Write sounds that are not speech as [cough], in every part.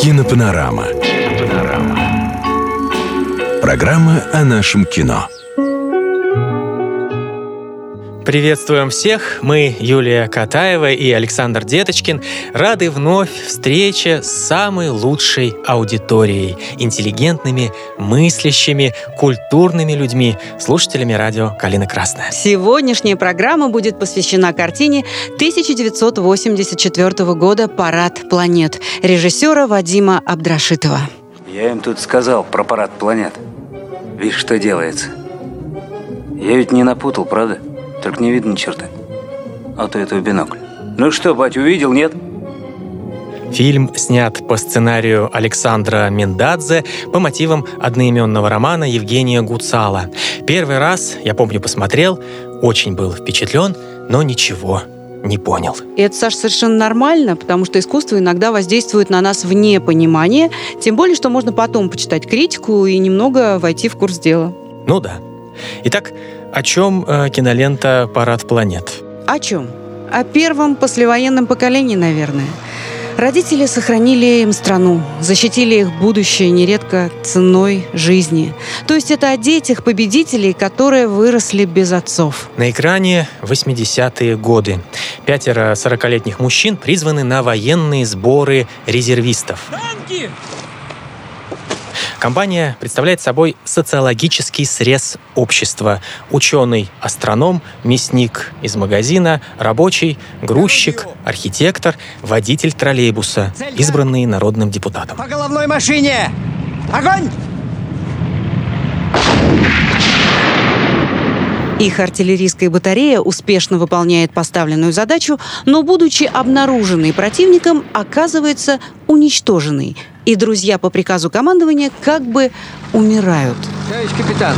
Кинопанорама. Кинопанорама. Программа о нашем кино. Приветствуем всех! Мы, Юлия Катаева и Александр Деточкин, рады вновь встрече с самой лучшей аудиторией, интеллигентными, мыслящими, культурными людьми, слушателями радио «Калина Красная». Сегодняшняя программа будет посвящена картине 1984 года «Парад планет» режиссера Вадима Абдрашитова. Я им тут сказал про парад планет. Видишь, что делается. Я ведь не напутал, правда? Только не видно ни черта. А то это в бинокль. Ну что, бать, увидел, нет? Фильм снят по сценарию Александра Миндадзе по мотивам одноименного романа Евгения Гуцала. Первый раз, я помню, посмотрел, очень был впечатлен, но ничего не понял. И это, Саша, совершенно нормально, потому что искусство иногда воздействует на нас вне понимания, тем более, что можно потом почитать критику и немного войти в курс дела. Ну да. Итак, о чем э, кинолента «Парад планет»? О чем? О первом послевоенном поколении, наверное. Родители сохранили им страну, защитили их будущее нередко ценой жизни. То есть это о детях победителей, которые выросли без отцов. На экране 80-е годы. Пятеро 40-летних мужчин призваны на военные сборы резервистов. Танки! Компания представляет собой социологический срез общества. Ученый, астроном, мясник из магазина, рабочий, грузчик, архитектор, водитель троллейбуса, избранные народным депутатом. По головной машине! Огонь! Их артиллерийская батарея успешно выполняет поставленную задачу, но, будучи обнаруженной противником, оказывается уничтоженной. И друзья по приказу командования как бы умирают. Товарищ капитан,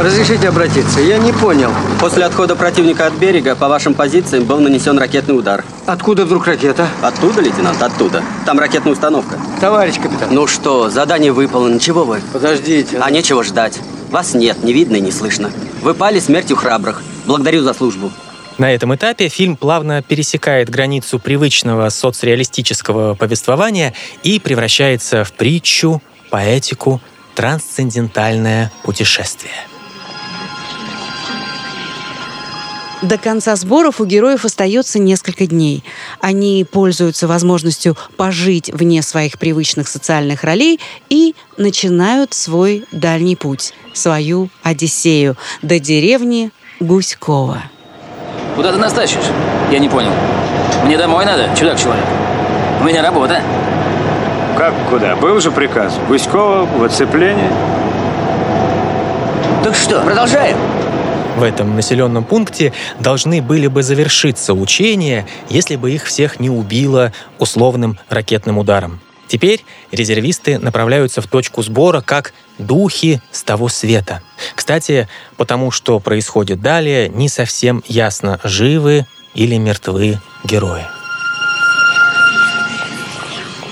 разрешите обратиться? Я не понял. После отхода противника от берега по вашим позициям был нанесен ракетный удар. Откуда вдруг ракета? Оттуда, лейтенант, оттуда. Там ракетная установка. Товарищ капитан. Ну что, задание выполнено. Чего вы? Подождите. А нечего ждать. Вас нет, не видно и не слышно. Вы пали смертью храбрых. Благодарю за службу. На этом этапе фильм плавно пересекает границу привычного соцреалистического повествования и превращается в притчу, поэтику, трансцендентальное путешествие. До конца сборов у героев остается несколько дней. Они пользуются возможностью пожить вне своих привычных социальных ролей и начинают свой дальний путь, свою Одиссею до деревни Гуськова. Куда ты нас тащишь? Я не понял. Мне домой надо, чудак-человек. У меня работа. Как куда? Был же приказ. Гуськова в оцеплении. Так что, продолжаем? В этом населенном пункте должны были бы завершиться учения, если бы их всех не убило условным ракетным ударом. Теперь резервисты направляются в точку сбора как духи с того света. Кстати, потому что происходит далее, не совсем ясно, живы или мертвы герои.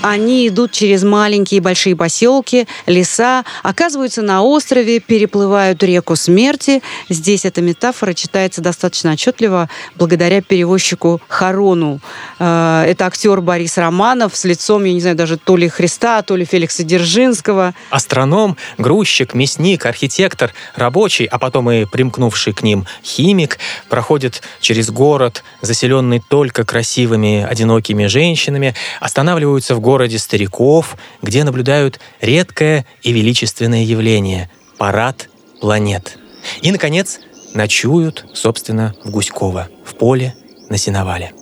Они идут через маленькие и большие поселки, леса, оказываются на острове, переплывают реку смерти. Здесь эта метафора читается достаточно отчетливо благодаря перевозчику Харону. Э, это актер Борис Романов с лицом, я не знаю, даже то ли Христа, то ли Феликса Дзержинского. Астроном, грузчик, мясник, архитектор, рабочий, а потом и примкнувший к ним химик проходит через город, заселенный только красивыми, одинокими женщинами, останавливаются в городе стариков, где наблюдают редкое и величественное явление – парад планет. И, наконец, ночуют, собственно, в Гуськово, в поле на сеновале.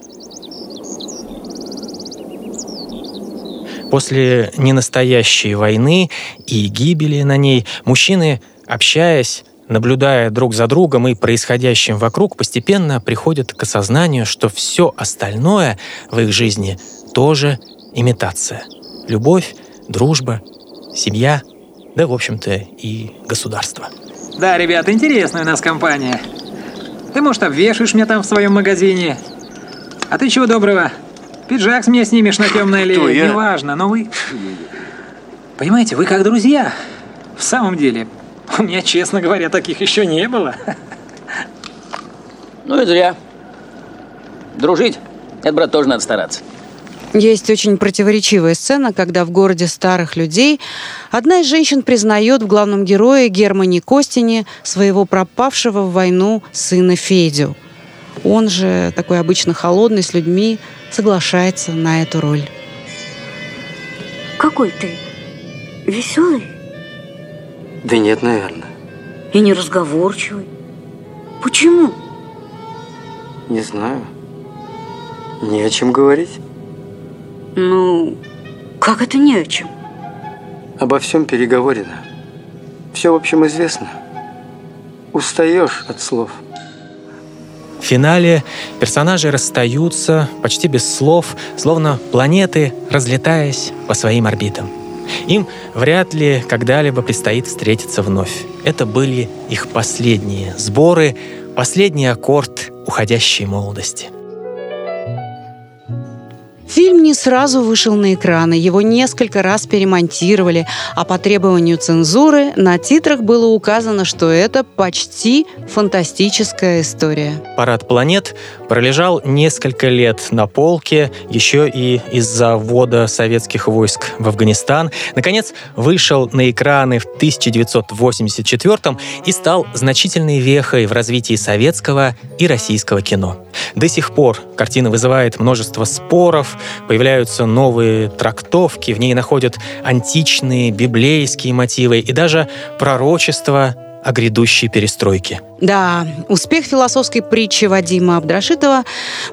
После ненастоящей войны и гибели на ней мужчины, общаясь, наблюдая друг за другом и происходящим вокруг, постепенно приходят к осознанию, что все остальное в их жизни тоже имитация. Любовь, дружба, семья, да, в общем-то, и государство. Да, ребята, интересная у нас компания. Ты, может, обвешаешь меня там в своем магазине? А ты чего доброго? Пиджак с меня снимешь на темной аллее. Неважно, но вы... Понимаете, вы как друзья. В самом деле, у меня, честно говоря, таких еще не было. Ну и зря. Дружить, это, брат, тоже надо стараться. Есть очень противоречивая сцена, когда в городе старых людей одна из женщин признает в главном герое Германе Костине своего пропавшего в войну сына Федю. Он же, такой обычно холодный с людьми, соглашается на эту роль. Какой ты? Веселый? Да нет, наверное. И неразговорчивый? Почему? Не знаю. Не о чем говорить. Ну, как это не о чем? Обо всем переговорено. Все, в общем, известно. Устаешь от слов. В финале персонажи расстаются почти без слов, словно планеты, разлетаясь по своим орбитам. Им вряд ли когда-либо предстоит встретиться вновь. Это были их последние сборы, последний аккорд уходящей молодости. Фильм не сразу вышел на экраны, его несколько раз перемонтировали, а по требованию цензуры на титрах было указано, что это почти фантастическая история. «Парад планет» пролежал несколько лет на полке, еще и из-за ввода советских войск в Афганистан. Наконец, вышел на экраны в 1984 и стал значительной вехой в развитии советского и российского кино. До сих пор картина вызывает множество споров, появляются новые трактовки, в ней находят античные, библейские мотивы и даже пророчество о грядущей перестройке. Да, успех философской притчи Вадима Абдрашитова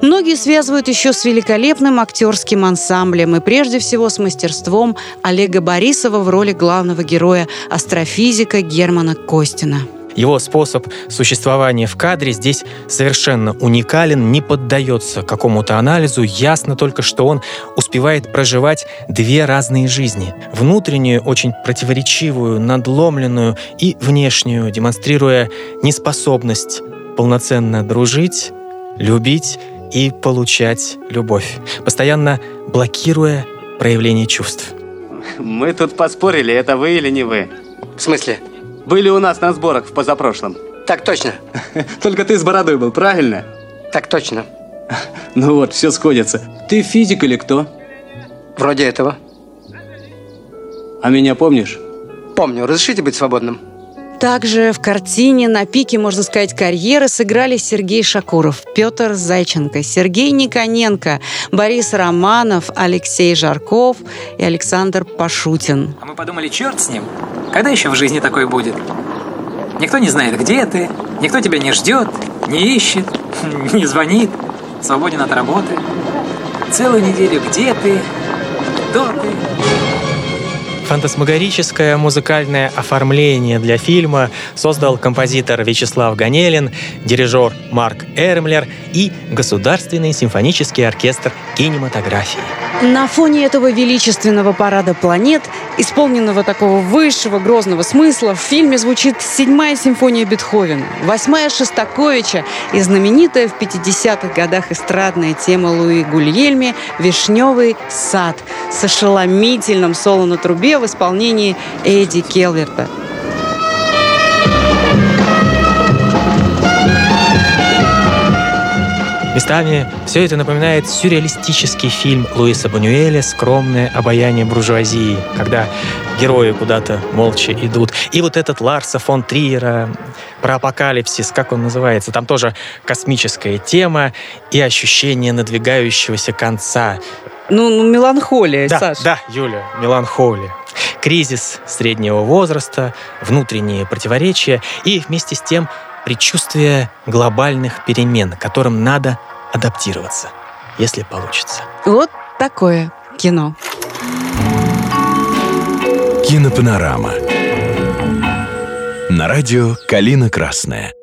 многие связывают еще с великолепным актерским ансамблем и прежде всего с мастерством Олега Борисова в роли главного героя астрофизика Германа Костина. Его способ существования в кадре здесь совершенно уникален, не поддается какому-то анализу, ясно только, что он успевает проживать две разные жизни. Внутреннюю, очень противоречивую, надломленную и внешнюю, демонстрируя неспособность полноценно дружить, любить и получать любовь, постоянно блокируя проявление чувств. Мы тут поспорили, это вы или не вы. В смысле? Были у нас на сборах в позапрошлом. Так точно. [laughs] Только ты с бородой был, правильно? Так точно. [laughs] Ну вот, все сходится. Ты физик или кто? Вроде этого. А меня помнишь? Помню. Разрешите быть свободным? Также в картине на пике, можно сказать, карьеры сыграли Сергей Шакуров, Петр Зайченко, Сергей Никоненко, Борис Романов, Алексей Жарков и Александр Пашутин. А мы подумали, черт с ним. Когда еще в жизни такое будет? Никто не знает, где ты, никто тебя не ждет, не ищет, [laughs] не звонит, свободен от работы. Целую неделю где ты, кто ты? Фантасмагорическое музыкальное оформление для фильма создал композитор Вячеслав Ганелин, дирижер Марк Эрмлер и Государственный симфонический оркестр кинематографии. На фоне этого величественного парада планет, исполненного такого высшего грозного смысла, в фильме звучит седьмая симфония Бетховена, восьмая Шостаковича и знаменитая в 50-х годах эстрадная тема Луи Гульельми «Вишневый сад» с ошеломительным соло на трубе в исполнении Эдди Келверта. Местами все это напоминает сюрреалистический фильм Луиса Бунюэля «Скромное обаяние буржуазии», когда герои куда-то молча идут. И вот этот Ларса фон Триера про апокалипсис, как он называется, там тоже космическая тема и ощущение надвигающегося конца. Ну, ну меланхолия, да, Саш. Да, Юля, меланхолия. Кризис среднего возраста, внутренние противоречия и вместе с тем предчувствие глобальных перемен, которым надо адаптироваться, если получится. Вот такое кино. Кинопанорама. На радио «Калина Красная».